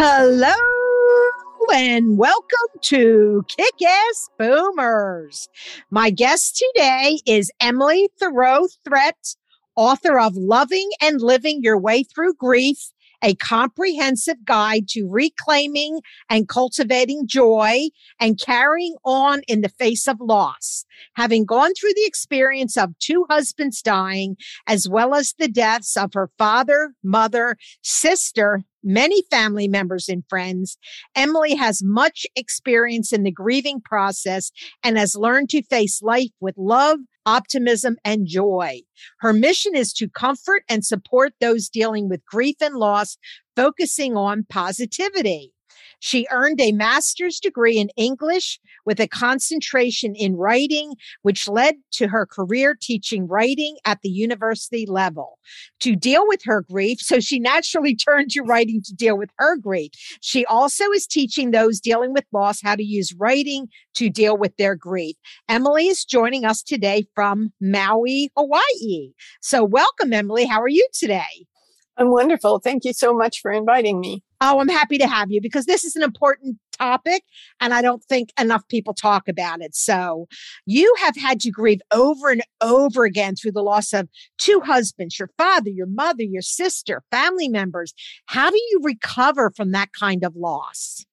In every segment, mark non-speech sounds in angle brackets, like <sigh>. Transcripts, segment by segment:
Hello and welcome to Kick Ass Boomers. My guest today is Emily Thiroux Threatt, author of Loving and Living Your Way Through Grief a comprehensive guide to reclaiming and cultivating joy and carrying on in the face of loss. Having gone through the experience of two husbands dying, as well as the deaths of her father, mother, sister, many family members and friends. Emily has much experience in the grieving process and has learned to face life with love, optimism, and joy. Her mission is to comfort and support those dealing with grief and loss, focusing on positivity. She earned a master's degree in English with a concentration in writing, which led to her career teaching writing at the university level. To deal with her grief, so she naturally <laughs> turned to writing to deal with her grief. She also is teaching those dealing with loss how to use writing to deal with their grief. Emily is joining us today from Maui, Hawaii. So, welcome, Emily. How are you today? I'm wonderful. Thank you so much for inviting me. Oh, I'm happy to have you because this is an important topic and I don't think enough people talk about it. So, you have had to grieve over and over again through the loss of two husbands, your father, your mother, your sister, family members. How do you recover from that kind of loss?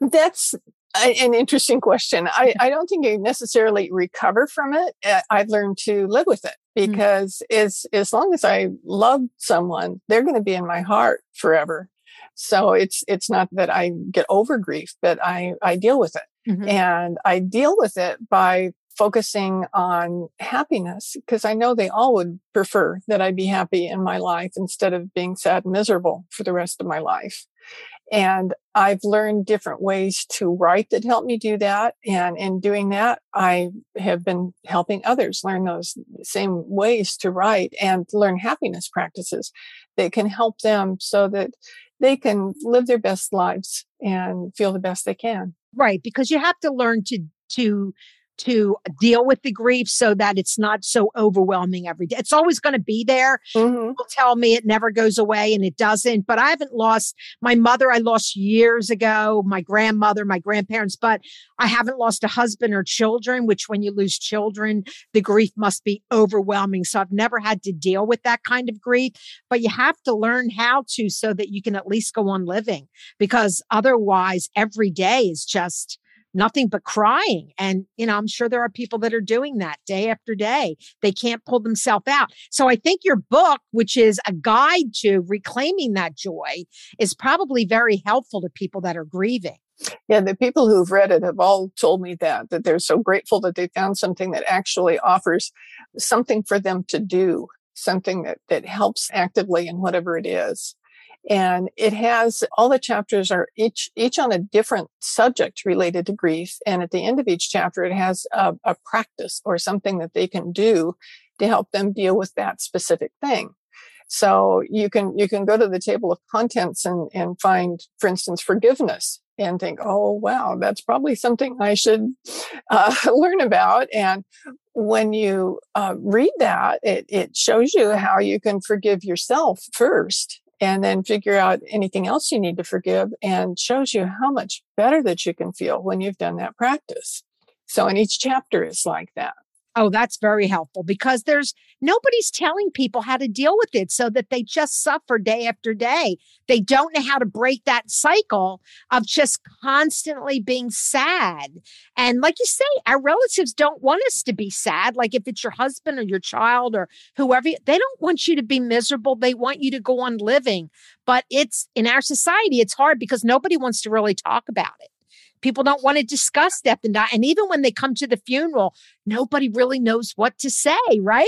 That's an interesting question. I, I don't think you necessarily recover from it. Uh, I've learned to live with it mm. because mm. as as long as I love someone, they're going to be in my heart forever. So it's it's not that I get over grief, but I I deal with it, mm-hmm. and I deal with it by focusing on happiness because I know they all would prefer that I be happy in my life instead of being sad and miserable for the rest of my life. And I've learned different ways to write that help me do that. And in doing that, I have been helping others learn those same ways to write and learn happiness practices that can help them so that they can live their best lives and feel the best they can. Right. Because you have to learn to, to, to deal with the grief so that it's not so overwhelming every day. It's always going to be there. Mm-hmm. People tell me it never goes away and it doesn't, but I haven't lost my mother. I lost years ago, my grandmother, my grandparents, but I haven't lost a husband or children, which when you lose children, the grief must be overwhelming. So I've never had to deal with that kind of grief, but you have to learn how to so that you can at least go on living because otherwise every day is just nothing but crying. And, you know, I'm sure there are people that are doing that day after day. They can't pull themselves out. So I think your book, which is a guide to reclaiming that joy, is probably very helpful to people that are grieving. Yeah, the people who've read it have all told me that, that they're so grateful that they found something that actually offers something for them to do, something that, that helps actively in whatever it is and it has all the chapters are each each on a different subject related to grief. And at the end of each chapter it has a, a practice or something that they can do to help them deal with that specific thing. So you can you can go to the table of contents and and find for instance forgiveness and think oh wow that's probably something i should <laughs> uh, learn about. And when you uh, read that it, it shows you how you can forgive yourself first and then figure out anything else you need to forgive and shows you how much better that you can feel when you've done that practice. So, in each chapter is like that. Oh, that's very helpful because there's nobody's telling people how to deal with it so that they just suffer day after day. They don't know how to break that cycle of just constantly being sad. And like you say, our relatives don't want us to be sad. Like if it's your husband or your child or whoever, they don't want you to be miserable. They want you to go on living. But it's in our society, it's hard because nobody wants to really talk about it. People don't want to discuss death and die. And even when they come to the funeral, nobody really knows what to say, right?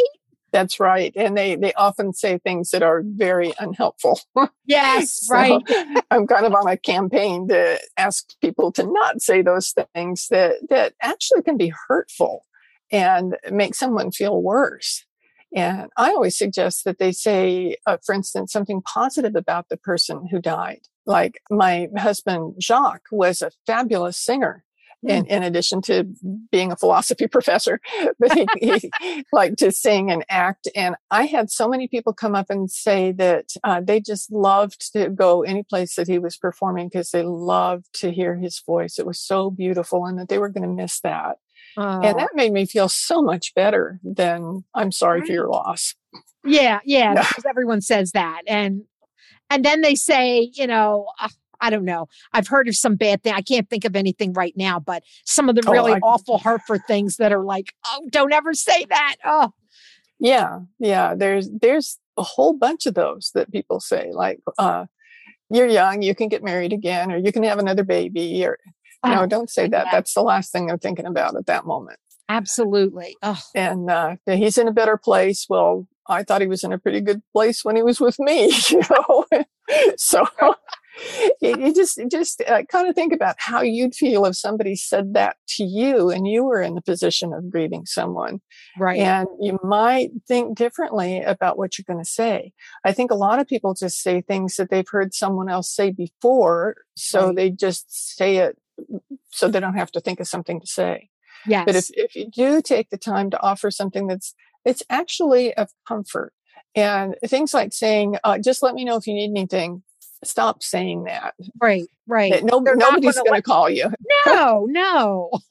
That's right. And they, they often say things that are very unhelpful. Yes, <laughs> so right. I'm kind of on a campaign to ask people to not say those things that, that actually can be hurtful and make someone feel worse. And I always suggest that they say, uh, for instance, something positive about the person who died. Like my husband, Jacques, was a fabulous singer. In, hmm. in addition to being a philosophy <laughs> professor, but he, he <laughs> liked to sing and act. And I had so many people come up and say that uh, they just loved to go any place that he was performing because they loved to hear his voice. It was so beautiful and that they were going to miss that. And that made me feel so much better than I'm sorry right. for your loss. Yeah, yeah, because everyone says that. And and then they say, you know, uh, I don't know. I've heard of some bad thing. I can't think of anything right now, but some of the oh, really I, awful Hartford things that are like, oh, don't ever say that. Oh. Yeah, yeah. There's there's a whole bunch of those that people say, like, uh, you're young, you can get married again, or you can have another baby, or no, don't say that. That's the last thing I'm thinking about at that moment. Absolutely. Oh. And uh, he's in a better place. Well, I thought he was in a pretty good place when he was with me, <laughs> you know. <laughs> so <laughs> you, you, just just uh, kind of think about how you'd feel if somebody said that to you and you were in the position of grieving someone. Right. And you might think differently about what you're going to say. I think a lot of people just say things that they've heard someone else say before, so right. they just say it so they don't have to think of something to say. Yes. But if, if you do take the time to offer something that's, it's actually of comfort and things like saying, uh, just let me know if you need anything stop saying that. Right, right. No, nobody's going to call you. No, no. <laughs>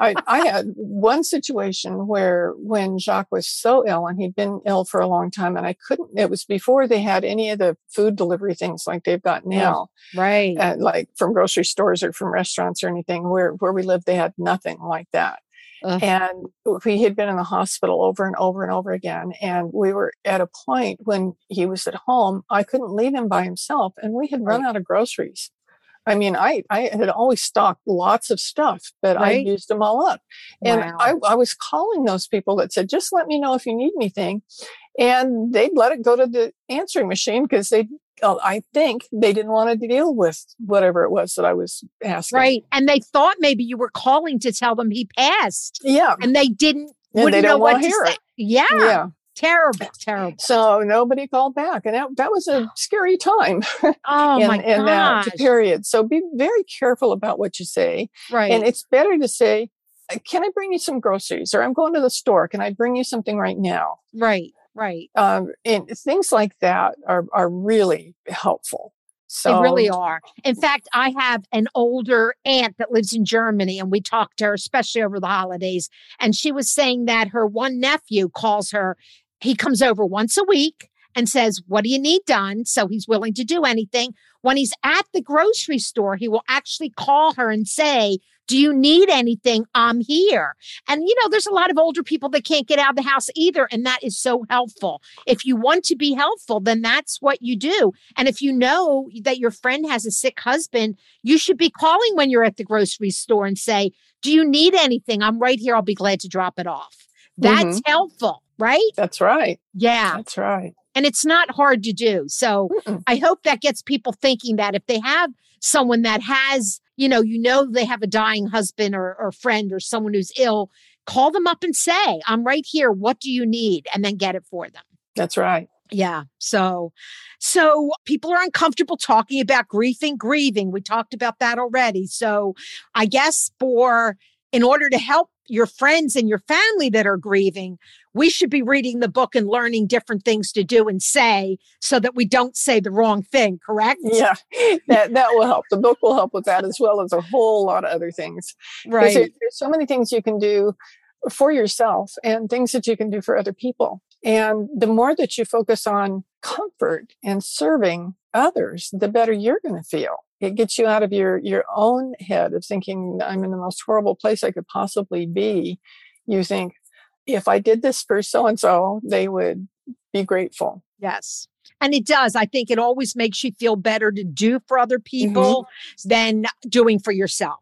I, I had one situation where when Jacques was so ill and he'd been ill for a long time and I couldn't, it was before they had any of the food delivery things like they've got now. right. Uh, like from grocery stores or from restaurants or anything where, where we lived, they had nothing like that. Ugh. And we had been in the hospital over and over and over again. And we were at a point when he was at home, I couldn't leave him by himself. And we had run out of groceries. I mean, I, I had always stocked lots of stuff, but right? I used them all up. And wow. I, I was calling those people that said, just let me know if you need anything. And they'd let it go to the answering machine because they uh, I think they didn't want to deal with whatever it was that I was asking. Right. And they thought maybe you were calling to tell them he passed. Yeah. And they didn't and they don't want to hear say. it. Yeah. Yeah. Terrible, terrible. So nobody called back, and that, that was a <gasps> scary time. Oh in, my in that period. So be very careful about what you say. Right. And it's better to say, uh, "Can I bring you some groceries?" or "I'm going to the store. Can I bring you something right now?" Right. Right. Um, and things like that are, are really helpful. So they really are. In fact, I have an older aunt that lives in Germany, and we talked to her, especially over the holidays. And she was saying that her one nephew calls her. He comes over once a week and says, What do you need done? So he's willing to do anything. When he's at the grocery store, he will actually call her and say, do you need anything? I'm here. And, you know, there's a lot of older people that can't get out of the house either. And that is so helpful. If you want to be helpful, then that's what you do. And if you know that your friend has a sick husband, you should be calling when you're at the grocery store and say, Do you need anything? I'm right here. I'll be glad to drop it off. That's mm-hmm. helpful, right? That's right. Yeah. That's right. And it's not hard to do. So Mm-mm. I hope that gets people thinking that if they have someone that has you know, you know they have a dying husband or, or friend or someone who's ill, call them up and say, I'm right here. What do you need? And then get it for them. That's right. Yeah. So, so people are uncomfortable talking about grieving, grieving. We talked about that already. So I guess for, in order to help your friends and your family that are grieving, we should be reading the book and learning different things to do and say so that we don't say the wrong thing, correct? Yeah, that, that will help. The book will help with that as well as a whole lot of other things. Right. There, there's so many things you can do for yourself and things that you can do for other people. And the more that you focus on comfort and serving others, the better you're going to feel it gets you out of your your own head of thinking i'm in the most horrible place i could possibly be you think if i did this for so and so they would be grateful yes and it does i think it always makes you feel better to do for other people mm-hmm. than doing for yourself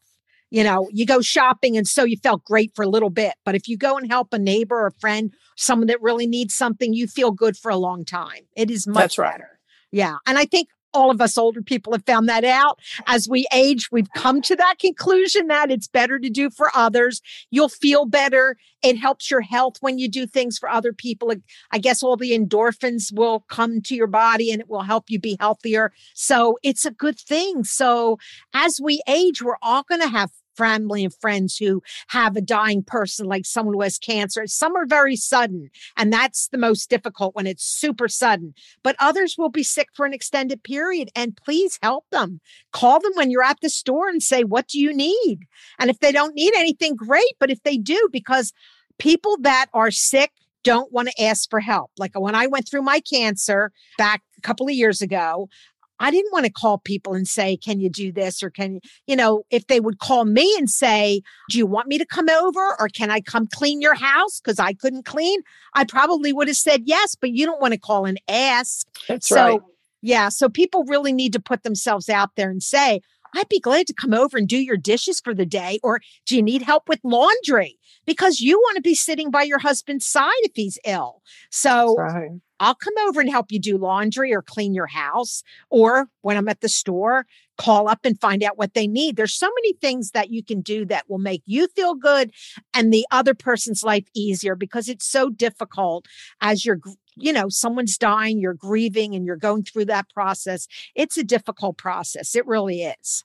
you know, you go shopping and so you felt great for a little bit. But if you go and help a neighbor or a friend, someone that really needs something, you feel good for a long time. It is much That's right. better. Yeah. And I think all of us older people have found that out. As we age, we've come to that conclusion that it's better to do for others. You'll feel better. It helps your health when you do things for other people. I guess all the endorphins will come to your body and it will help you be healthier. So it's a good thing. So as we age, we're all going to have family and friends who have a dying person, like someone who has cancer. Some are very sudden, and that's the most difficult when it's super sudden. But others will be sick for an extended period, and please help them. Call them when you're at the store and say, What do you need? And if they don't need anything, great. But if they do, because people that are sick, don't want to ask for help. Like when I went through my cancer back a couple of years ago, I didn't want to call people and say, Can you do this? Or can you, you know, if they would call me and say, Do you want me to come over? Or can I come clean your house? Because I couldn't clean, I probably would have said yes, but you don't want to call and ask. That's so, right. yeah. So people really need to put themselves out there and say, I'd be glad to come over and do your dishes for the day. Or do you need help with laundry? Because you want to be sitting by your husband's side if he's ill. So Right. I'll come over and help you do laundry or clean your house. Or when I'm at the store, call up and find out what they need. There's so many things that you can do that will make you feel good and the other person's life easier because it's so difficult as you're, you know, someone's dying, you're grieving and you're going through that process. It's a difficult process. It really is.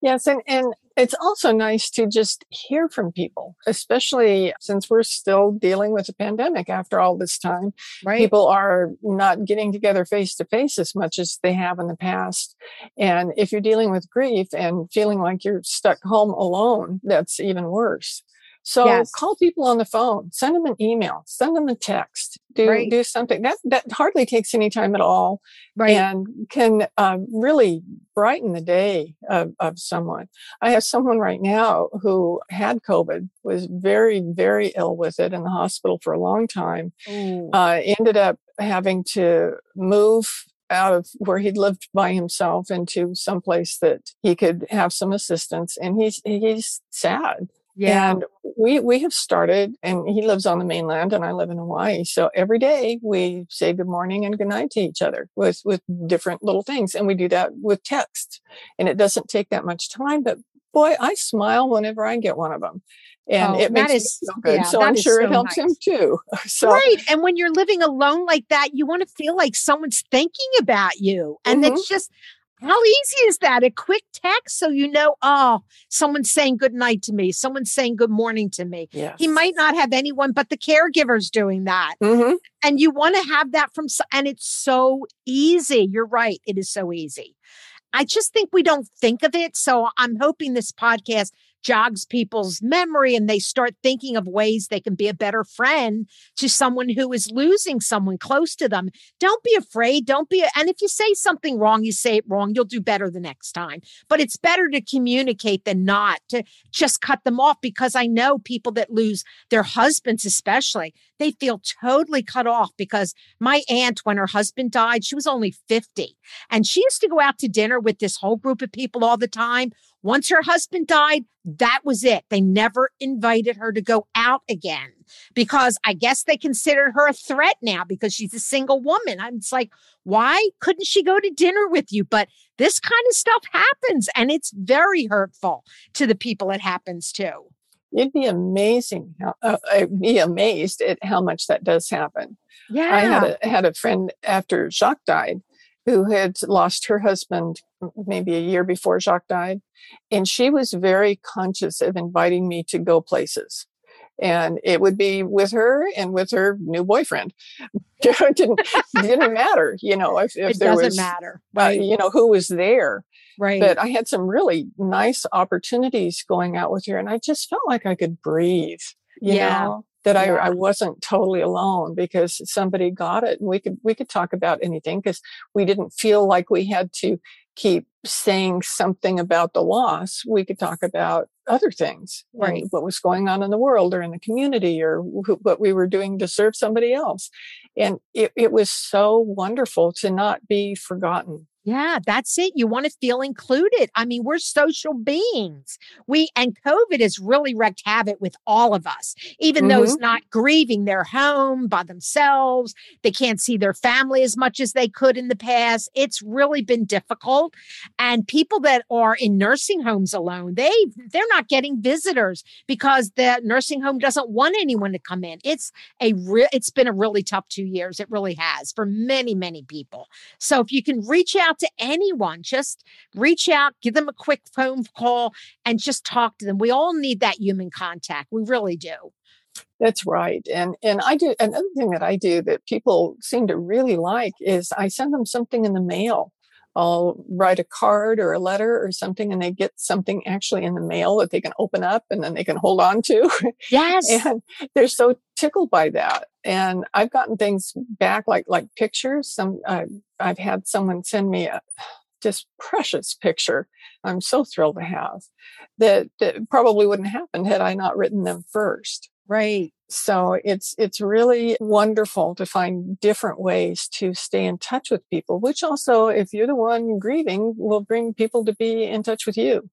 Yes, and, and it's also nice to just hear from people, especially since we're still dealing with a pandemic after all this time. Right. People are not getting together face to face as much as they have in the past. And if you're dealing with grief and feeling like you're stuck home alone, that's even worse. So Yes. call people on the phone, send them an email, send them a text, do Right. do something that that hardly takes any time at all right. and can uh, really brighten the day of, of someone. I have someone right now who had COVID, was very, very ill with it in the hospital for a long time, Ooh. uh, ended up having to move out of where he'd lived by himself into some place that he could have some assistance and he's he's sad yeah. and we we have started, and he lives on the mainland, and I live in Hawaii. So every day we say good morning and good night to each other with with different little things, and we do that with text, and it doesn't take that much time. But boy, I smile whenever I get one of them, and Oh, it makes is- me feel good. yeah, so I'm sure so it helps him too. <laughs> So right. And when you're living alone like that, you want to feel like someone's thinking about you. And Mhm. it's just, how easy is that? A quick text so you know, oh, someone's saying good night to me, someone's saying good morning to me. yes. He might not have anyone but the caregivers doing that. hmm And you want to have that from, and it's so easy. You're right. It is so easy. I just think we don't think of it. So I'm hoping this podcast jogs people's memory and they start thinking of ways they can be a better friend to someone who is losing someone close to them. Don't be afraid. Don't be, and if you say something wrong, you say it wrong, you'll do better the next time. But it's better to communicate than not to just cut them off because I know people that lose their husbands, especially, they feel totally cut off because my aunt, when her husband died, she was only 50 and she used to go out to dinner with this whole group of people all the time. Once her husband died, that was it. They never invited her to go out again because I guess they considered her a threat now because she's a single woman. I'm just like, why couldn't she go to dinner with you? But this kind of stuff happens and it's very hurtful to the people it happens to. You'd be amazing. How, uh, I'd be amazed at how much that does happen. Yeah. I had a had a friend after Jacques died who had lost her husband maybe a year before Jacques died, and she was very conscious of inviting me to go places. And it would be with her and with her new boyfriend. <laughs> it didn't didn't <laughs> matter, you know, if, if it there doesn't was, matter. uh, you know, who was there. right. But I had some really nice opportunities going out with her, and I just felt like I could breathe. You Yeah. know that I, Yeah. I wasn't totally alone because somebody got it, and we could we could talk about anything because we didn't feel like we had to keep saying something about the loss. We could talk about other things, Right. what was going on in the world or in the community, or wh- what we were doing to serve somebody else. And it, it was so wonderful to not be forgotten Yeah, that's it. You want to feel included. I mean, we're social beings. We and COVID has really wreaked havoc with all of us. Even mm-hmm. those not grieving their home by themselves, they can't see their family as much as they could in the past. It's really been difficult. And people that are in nursing homes alone, they they're not getting visitors because the nursing home doesn't want anyone to come in. It's a re- it's been a really tough 2 years. It really has for many many people. So if you can reach out out to anyone. Just reach out, give them a quick phone call, and just talk to them. We all need that human contact. We really do. That's right. And and I do another thing that I do that people seem to really like is I send them something in the mail. I'll write a card or a letter or something and they get something actually in the mail that they can open up and then they can hold on to. <laughs> Yes. and they're so tickled by that. And I've gotten things back like like pictures. Some uh, I've had someone send me a just precious picture. I'm so thrilled to have that, that probably wouldn't happen had I not written them first. Right. So it's it's really wonderful to find different ways to stay in touch with people, which also, if you're the one grieving, will bring people to be in touch with you.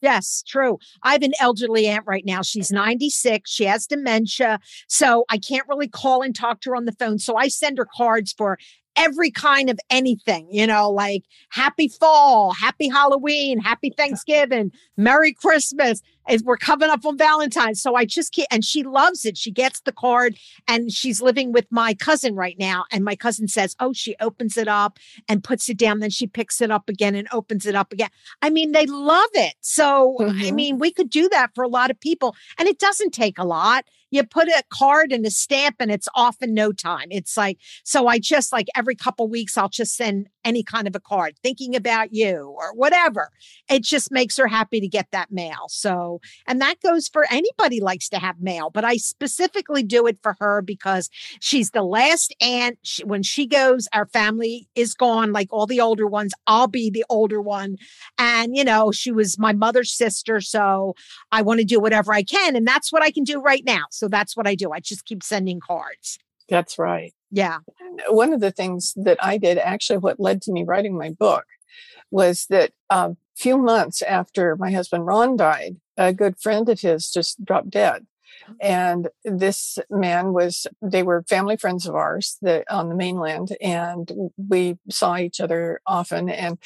Yes, true. I have an elderly aunt right now. She's 96. She has dementia. So I can't really call and talk to her on the phone. So I send her cards for every kind of anything, you know, like happy fall, happy Halloween, happy <laughs> Thanksgiving, Merry Christmas. As we're coming up on Valentine's. So I just can't, and she loves it. She gets the card and she's living with my cousin right now. And my cousin says, Oh, she opens it up and puts it down. Then she picks it up again and opens it up again. I mean, they love it. So, mm-hmm. I mean, we could do that for a lot of people and it doesn't take a lot you put a card and a stamp and it's off in no time. It's like, so I just like every couple weeks, I'll just send any kind of a card thinking about you or whatever. It just makes her happy to get that mail. So, and that goes for anybody likes to have mail, but I specifically do it for her because she's the last aunt. She, when she goes, our family is gone, like all the older ones. I'll be the older one. And, you know, she was my mother's sister. So I want to do whatever I can. And that's what I can do right now. So that's what I do. I just keep sending cards. That's right. Yeah. One of the things that I did, actually, what led to me writing my book, was that a uh, few months after my husband Ron died, a good friend of his just dropped dead. And this man was, they were family friends of ours that on the mainland, and we saw each other often. And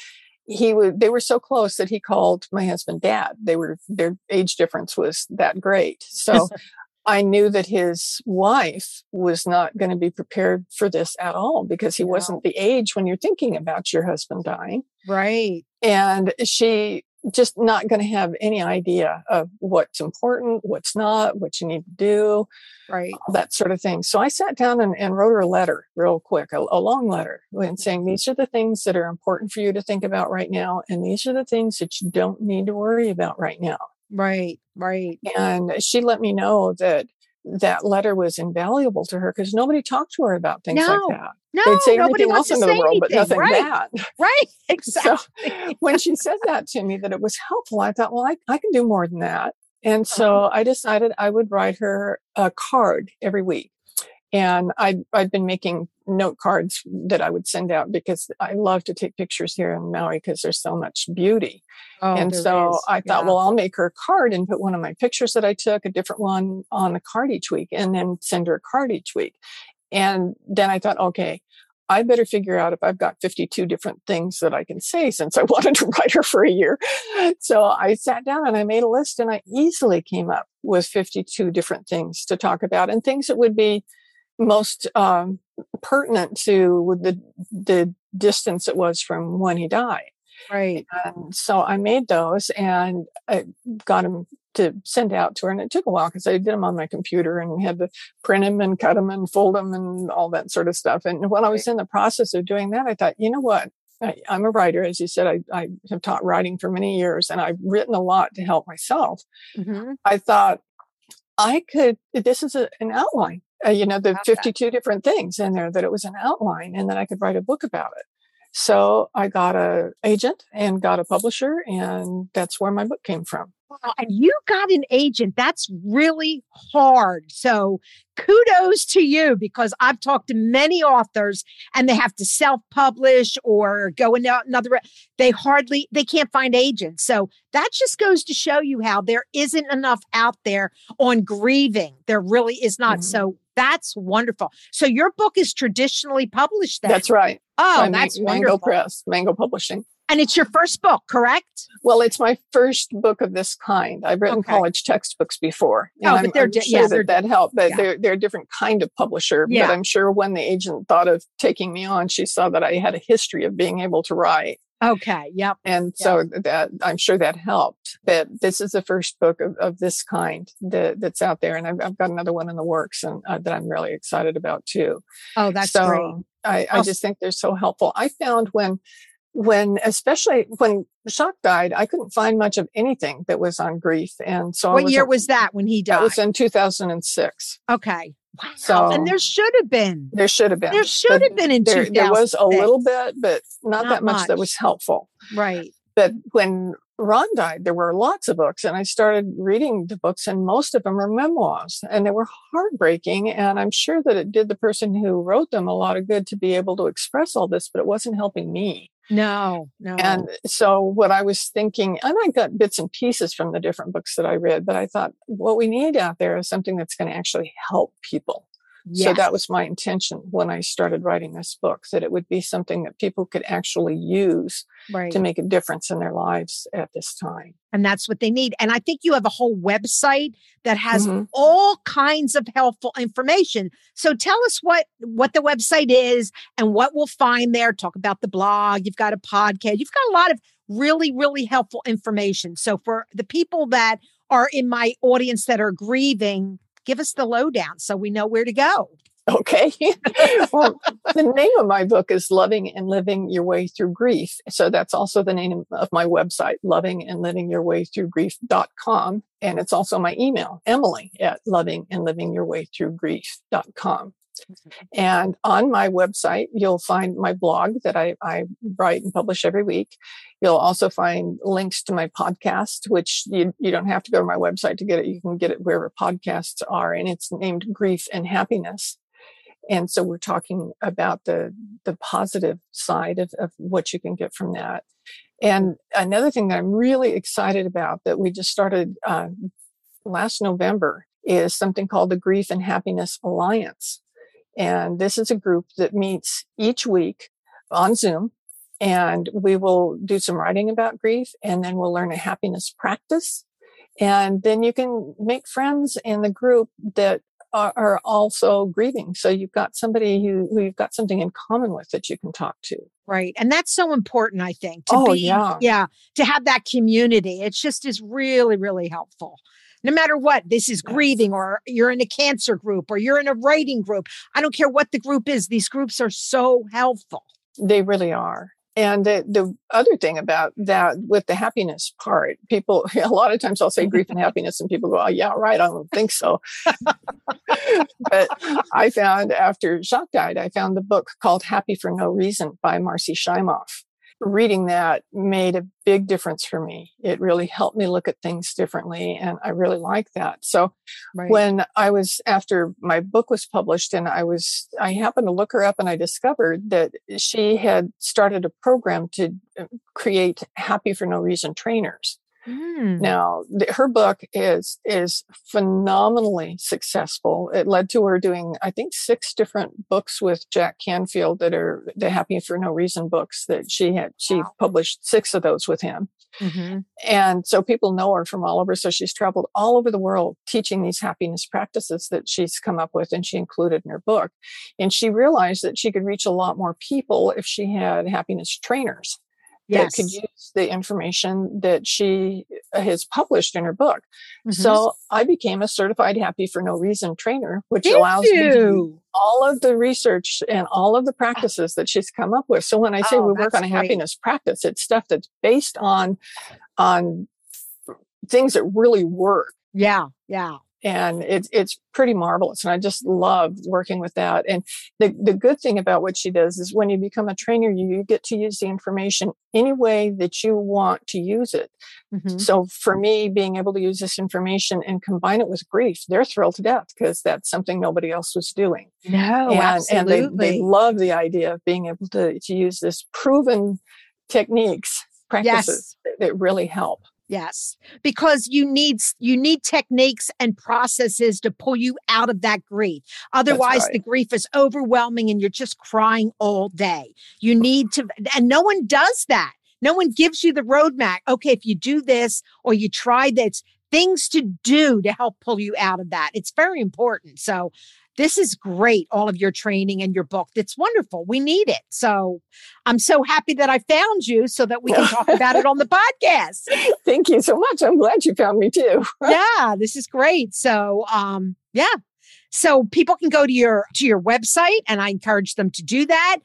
he would, they were so close that he called my husband dad. They were, their age difference was that great. So <laughs> I knew that his wife was not going to be prepared for this at all because he no. wasn't the age when you're thinking about your husband dying. Right. And she just not going to have any idea of what's important, what's not, what you need to do, right? That sort of thing. So I sat down and, and wrote her a letter real quick, a, a long letter, and saying, mm-hmm. These are the things that are important for you to think about right now. And these are the things that you don't need to worry about right now. Right, right. And she let me know that that letter was invaluable to her because nobody talked to her about things no, like that. No, They'd say nobody else in the world, anything. but nothing right. bad. <laughs> Right, <laughs> exactly. So when she said that to me, that it was helpful, I thought, well, I, I can do more than that. And so uh-huh. I decided I would write her a card every week. And I'd, I'd been making note cards that I would send out because I love to take pictures here in Maui because there's so much beauty. Oh, and so is. I thought, yeah. well, I'll make her a card and put one of my pictures that I took, a different one on the card each week, and then send her a card each week. And then I thought, okay, I better figure out if I've got 52 different things that I can say since I <laughs> wanted to write her for a year. So I sat down and I made a list and I easily came up with 52 different things to talk about and things that would be most um, pertinent to the the distance it was from when he died. Right. And so I made those and I got them to send out to her. And it took a while because I did them on my computer and had to print them and cut them and fold them and all that sort of stuff. And when I was in the process of doing that, I thought, you know what? I, am a writer, as you said. I, I, have taught writing for many years, and I've written a lot to help myself. Mm-hmm. I thought I could. This is a, an outline uh, you know, the 52 that. different things in there that it was an outline and that I could write a book about it. So I got a agent and got a publisher and that's where my book came from. And you got an agent. That's really hard. So kudos to you because I've talked to many authors and they have to self-publish or go in another they hardly they can't find agents. So that just goes to show you how there isn't enough out there on grieving. There really is not. Mm-hmm. So that's wonderful. So your book is traditionally published then. That's right. Oh, that's Mango wonderful. Press, Mango Publishing. And it's your first book, correct? Well, it's my first book of this kind. I've written okay. college textbooks before. And oh, but they're I'm di- sure yeah, that that helped. But yeah. they're they're a different kind of publisher. Yeah. But I'm sure when the agent thought of taking me on, she saw that I had a history of being able to write. Okay. Yep. And so that I'm sure that helped. But this is the first book of, of this kind that, that's out there, and I've, I've got another one in the works, and uh, that I'm really excited about too. Oh, that's so great. I, I just think they're so helpful. I found when when especially when Jacques died, I couldn't find much of anything that was on grief. And so what was year was that when he died? That was in 2006. Okay. Wow. So and there should have been. There should have been. There should have been in there, there was a little bit, but not, not that much, much that was helpful. Right. But when Ron died, there were lots of books, and I started reading the books, and most of them are memoirs, and they were heartbreaking. And I'm sure that it did the person who wrote them a lot of good to be able to express all this, but it wasn't helping me. No, no. And so what I was thinking, and I got bits and pieces from the different books that I read, but I thought what we need out there is something that's going to actually help people. So that was my intention when I started writing this book, that it would be something that people could actually use right. to make a difference in their lives at this time. And that's what they need. And I think you have a whole website that has mm-hmm. all kinds of helpful information. So tell us what what the website is and what we'll find there. Talk about the blog. You've got a podcast. You've got a lot of really, really helpful information. So for the people that are in my audience that are grieving, give us the lowdown so we know where to go. Okay. <laughs> well, the name of my book is Loving and Living Your Way Through Grief. So that's also the name of my website, loving and living your way through grief.com. And it's also my email, Emily at loving and living your way through grief.com. And on my website, you'll find my blog that I, I, write and publish every week. You'll also find links to my podcast, which you, you don't have to go to my website to get it. You can get it wherever podcasts are. And it's named Grief and Happiness. And so we're talking about the, the positive side of, of what you can get from that. And another thing that I'm really excited about that we just started uh, last November is something called the Grief and Happiness Alliance. And this is a group that meets each week on Zoom. And we will do some writing about grief and then we'll learn a happiness practice. And then you can make friends in the group that are, are also grieving. So you've got somebody who, who you've got something in common with that you can talk to. Right. And that's so important, I think. To oh, be, yeah. Yeah. To have that community. It's just is really, really helpful no matter what this is grieving or you're in a cancer group or you're in a writing group. I don't care what the group is these groups are so helpful. They really are. And the, the other thing about that with the happiness part people <laughs> a lot of times i'll say <laughs> grief and happiness and people go oh yeah right i don't think so. <laughs> But i found after jacques died i found the book called happy for no reason by marci shimoff reading that made a big difference for me. It really helped me look at things differently. And I really like that. So right. when I was, after my book was published and I was, I happened to look her up and I discovered that she had started a program to uh, create happy for no reason trainers. Mm. Now, th- her book is is phenomenally successful. It led to her doing, I think, six different books with Jack Canfield that are the Happy for No Reason books that she had. She wow. published six of those with him, mm-hmm. and so people know her from all over. So she's traveled all over the world teaching these happiness practices that she's come up with, and she included in her book. And she realized that she could reach a lot more people if she had happiness trainers yes. that could use the information that she uh, has published in her book. Mm-hmm. So I became a certified happy for no reason trainer, which Did allows you? me to do all of the research and all of the practices that she's come up with. So when I say Oh, we work on a great. happiness practice, it's stuff that's based on on things that really work. yeah yeah and it's it's pretty marvelous and i just love working with that and the, the good thing about what she does is when you become a trainer you, you get to use the information any way that you want to use it mm-hmm. so for me being able to use this information and combine it with grief they're thrilled to death because that's something nobody else was doing no and, absolutely. and they, they love the idea of being able to, to use this proven techniques practices yes. that, that really help Yes, because you need you need techniques and processes to pull you out of that grief. Otherwise, right. the grief is overwhelming and you're just crying all day. You need to, and no one does that. No one gives you the roadmap. Okay, if you do this or you try this, things to do to help pull you out of that. It's very important. So this is great, all of your training and your book. It's wonderful. We need it. So I'm so happy that I found you so that we can talk about it on the <laughs> podcast. Thank you so much. I'm glad you found me too. <laughs> yeah, this is great. So um yeah. So people can go to your to your website and I encourage them to do that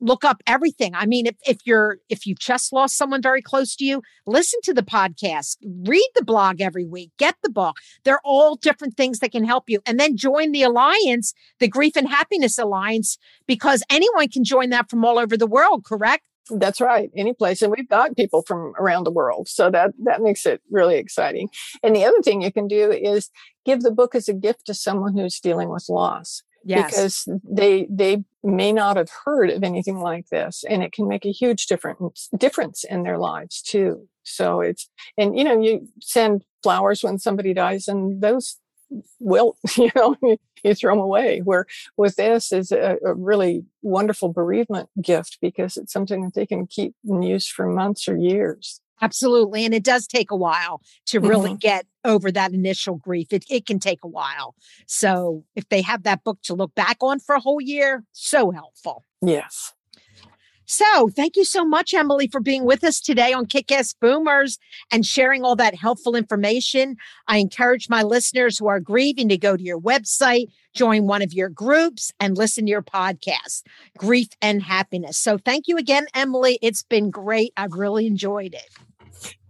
look up everything. I mean, if, if you're if you've just lost someone very close to you, listen to the podcast, read the blog every week, get the book. They're all different things that can help you. And then join the alliance, the Grief and Happiness Alliance, because anyone can join that from all over the world, correct? That's right. Any place. And we've got people from around the world. So that, that makes it really exciting. And the other thing you can do is give the book as a gift to someone who's dealing with loss. Yes. Because they they may not have heard of anything like this, and it can make a huge difference difference in their lives too. So it's and you know you send flowers when somebody dies, and those wilt. <laughs> You know you throw them away. Where with this is a, a really wonderful bereavement gift because it's something that they can keep and use for months or years. Absolutely. And it does take a while to really mm-hmm. get over that initial grief. It, it can take a while. So if they have that book to look back on for a whole year, so helpful. Yes. So, thank you so much, Emily, for being with us today on Kick Ass Boomers and sharing all that helpful information. I encourage my listeners who are grieving to go to your website, join one of your groups, and listen to your podcast, Grief and Happiness. So, thank you again, Emily. It's been great. I've really enjoyed it.